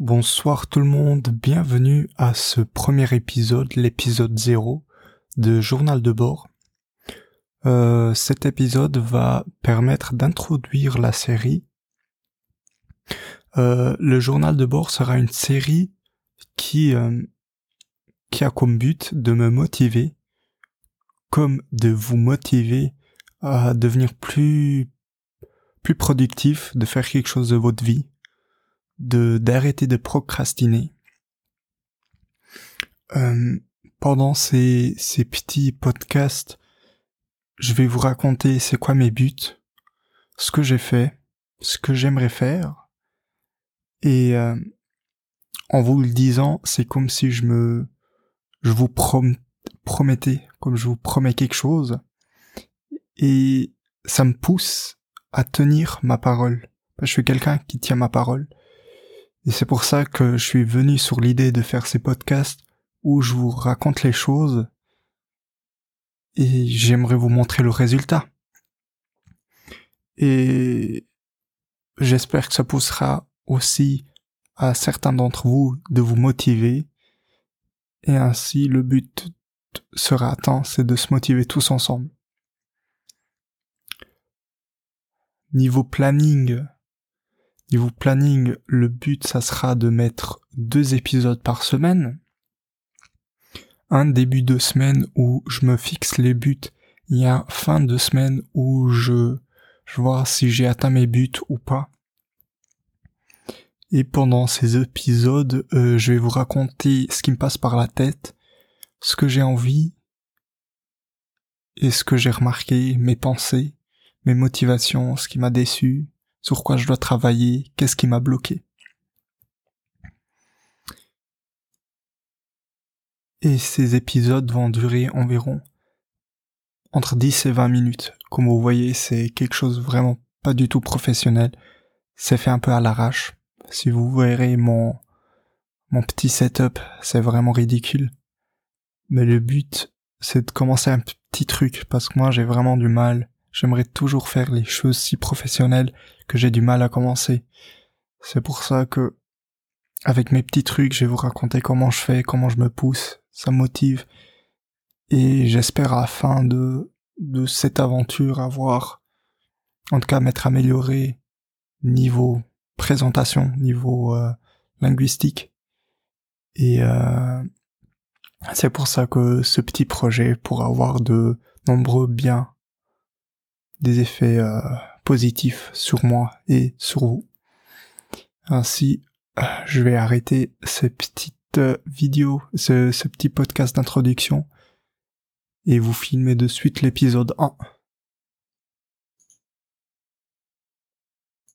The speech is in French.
Bonsoir tout le monde, bienvenue à ce premier épisode, l'épisode 0 de Journal de bord. Euh, cet épisode va permettre d'introduire la série. Euh, le Journal de bord sera une série qui, euh, qui a comme but de me motiver, comme de vous motiver à devenir plus, plus productif, de faire quelque chose de votre vie de d'arrêter de procrastiner. Euh, pendant ces, ces petits podcasts, je vais vous raconter c'est quoi mes buts, ce que j'ai fait, ce que j'aimerais faire. Et euh, en vous le disant, c'est comme si je me, je vous prom promettais, comme je vous promets quelque chose. Et ça me pousse à tenir ma parole. Je suis quelqu'un qui tient ma parole. Et c'est pour ça que je suis venu sur l'idée de faire ces podcasts où je vous raconte les choses et j'aimerais vous montrer le résultat. Et j'espère que ça poussera aussi à certains d'entre vous de vous motiver et ainsi le but sera atteint, c'est de se motiver tous ensemble. Niveau planning, Niveau planning, le but, ça sera de mettre deux épisodes par semaine. Un début de semaine où je me fixe les buts. Il y a fin de semaine où je, vois si j'ai atteint mes buts ou pas. Et pendant ces épisodes, euh, je vais vous raconter ce qui me passe par la tête, ce que j'ai envie, et ce que j'ai remarqué, mes pensées, mes motivations, ce qui m'a déçu, sur quoi je dois travailler, qu'est-ce qui m'a bloqué. Et ces épisodes vont durer environ entre 10 et 20 minutes. Comme vous voyez, c'est quelque chose vraiment pas du tout professionnel. C'est fait un peu à l'arrache. Si vous verrez mon, mon petit setup, c'est vraiment ridicule. Mais le but, c'est de commencer un petit truc parce que moi j'ai vraiment du mal J'aimerais toujours faire les choses si professionnelles que j'ai du mal à commencer. C'est pour ça que, avec mes petits trucs, je vais vous raconter comment je fais, comment je me pousse, ça me motive. Et j'espère à la fin de, de cette aventure avoir, en tout cas m'être amélioré niveau présentation, niveau euh, linguistique. Et euh, c'est pour ça que ce petit projet pourra avoir de nombreux biens des effets euh, positifs sur moi et sur vous. Ainsi, euh, je vais arrêter cette petite euh, vidéo, ce, ce petit podcast d'introduction et vous filmer de suite l'épisode 1.